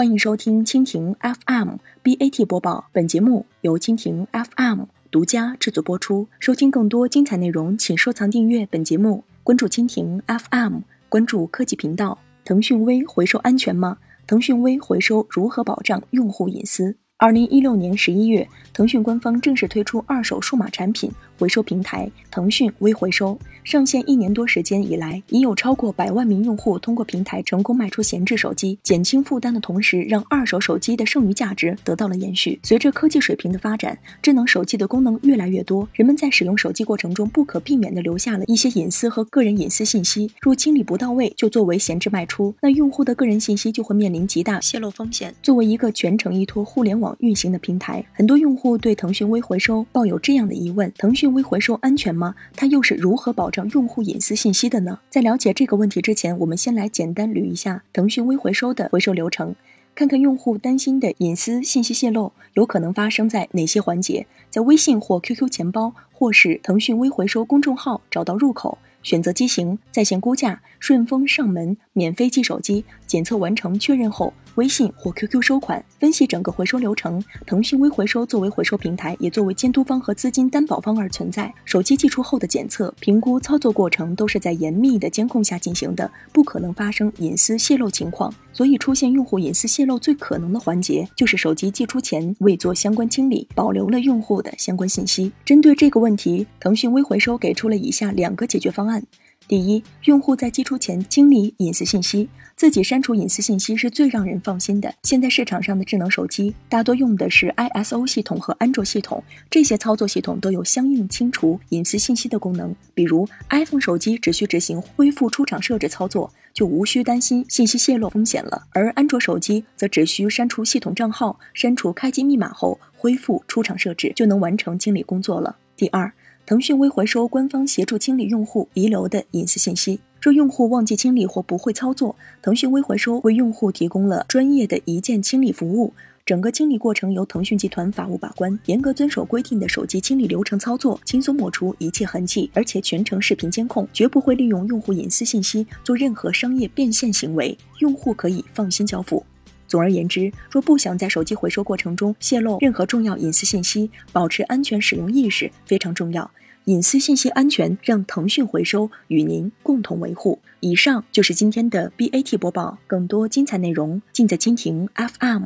欢迎收听蜻蜓 FM BAT 播报，本节目由蜻蜓 FM 独家制作播出。收听更多精彩内容，请收藏订阅本节目，关注蜻蜓 FM，关注科技频道。腾讯微回收安全吗？腾讯微回收如何保障用户隐私？二零一六年十一月，腾讯官方正式推出二手数码产品回收平台“腾讯微回收”。上线一年多时间以来，已有超过百万名用户通过平台成功卖出闲置手机，减轻负担的同时，让二手手机的剩余价值得到了延续。随着科技水平的发展，智能手机的功能越来越多，人们在使用手机过程中不可避免地留下了一些隐私和个人隐私信息。若清理不到位，就作为闲置卖出，那用户的个人信息就会面临极大泄露风险。作为一个全程依托互联网运行的平台，很多用户对腾讯微回收抱有这样的疑问：腾讯微回收安全吗？它又是如何保障用户隐私信息的呢？在了解这个问题之前，我们先来简单捋一下腾讯微回收的回收流程，看看用户担心的隐私信息泄露有可能发生在哪些环节。在微信或 QQ 钱包，或是腾讯微回收公众号找到入口。选择机型，在线估价，顺丰上门免费寄手机，检测完成确认后，微信或 QQ 收款。分析整个回收流程，腾讯微回收作为回收平台，也作为监督方和资金担保方而存在。手机寄出后的检测、评估、操作过程都是在严密的监控下进行的，不可能发生隐私泄露情况。所以，出现用户隐私泄露最可能的环节，就是手机寄出前未做相关清理，保留了用户的相关信息。针对这个问题，腾讯微回收给出了以下两个解决方案。第一，用户在寄出前清理隐私信息，自己删除隐私信息是最让人放心的。现在市场上的智能手机大多用的是 ISO 系统和安卓系统，这些操作系统都有相应清除隐私信息的功能。比如 iPhone 手机只需执行恢复出厂设置操作，就无需担心信息泄露风险了；而安卓手机则只需删除系统账号、删除开机密码后，恢复出厂设置就能完成清理工作了。第二。腾讯微回收官方协助清理用户遗留的隐私信息。若用户忘记清理或不会操作，腾讯微回收为用户提供了专业的一键清理服务。整个清理过程由腾讯集团法务把关，严格遵守规定的手机清理流程操作，轻松抹除一切痕迹，而且全程视频监控，绝不会利用用户隐私信息做任何商业变现行为，用户可以放心交付。总而言之，若不想在手机回收过程中泄露任何重要隐私信息，保持安全使用意识非常重要。隐私信息安全，让腾讯回收与您共同维护。以上就是今天的 BAT 播报，更多精彩内容尽在蜻蜓 FM。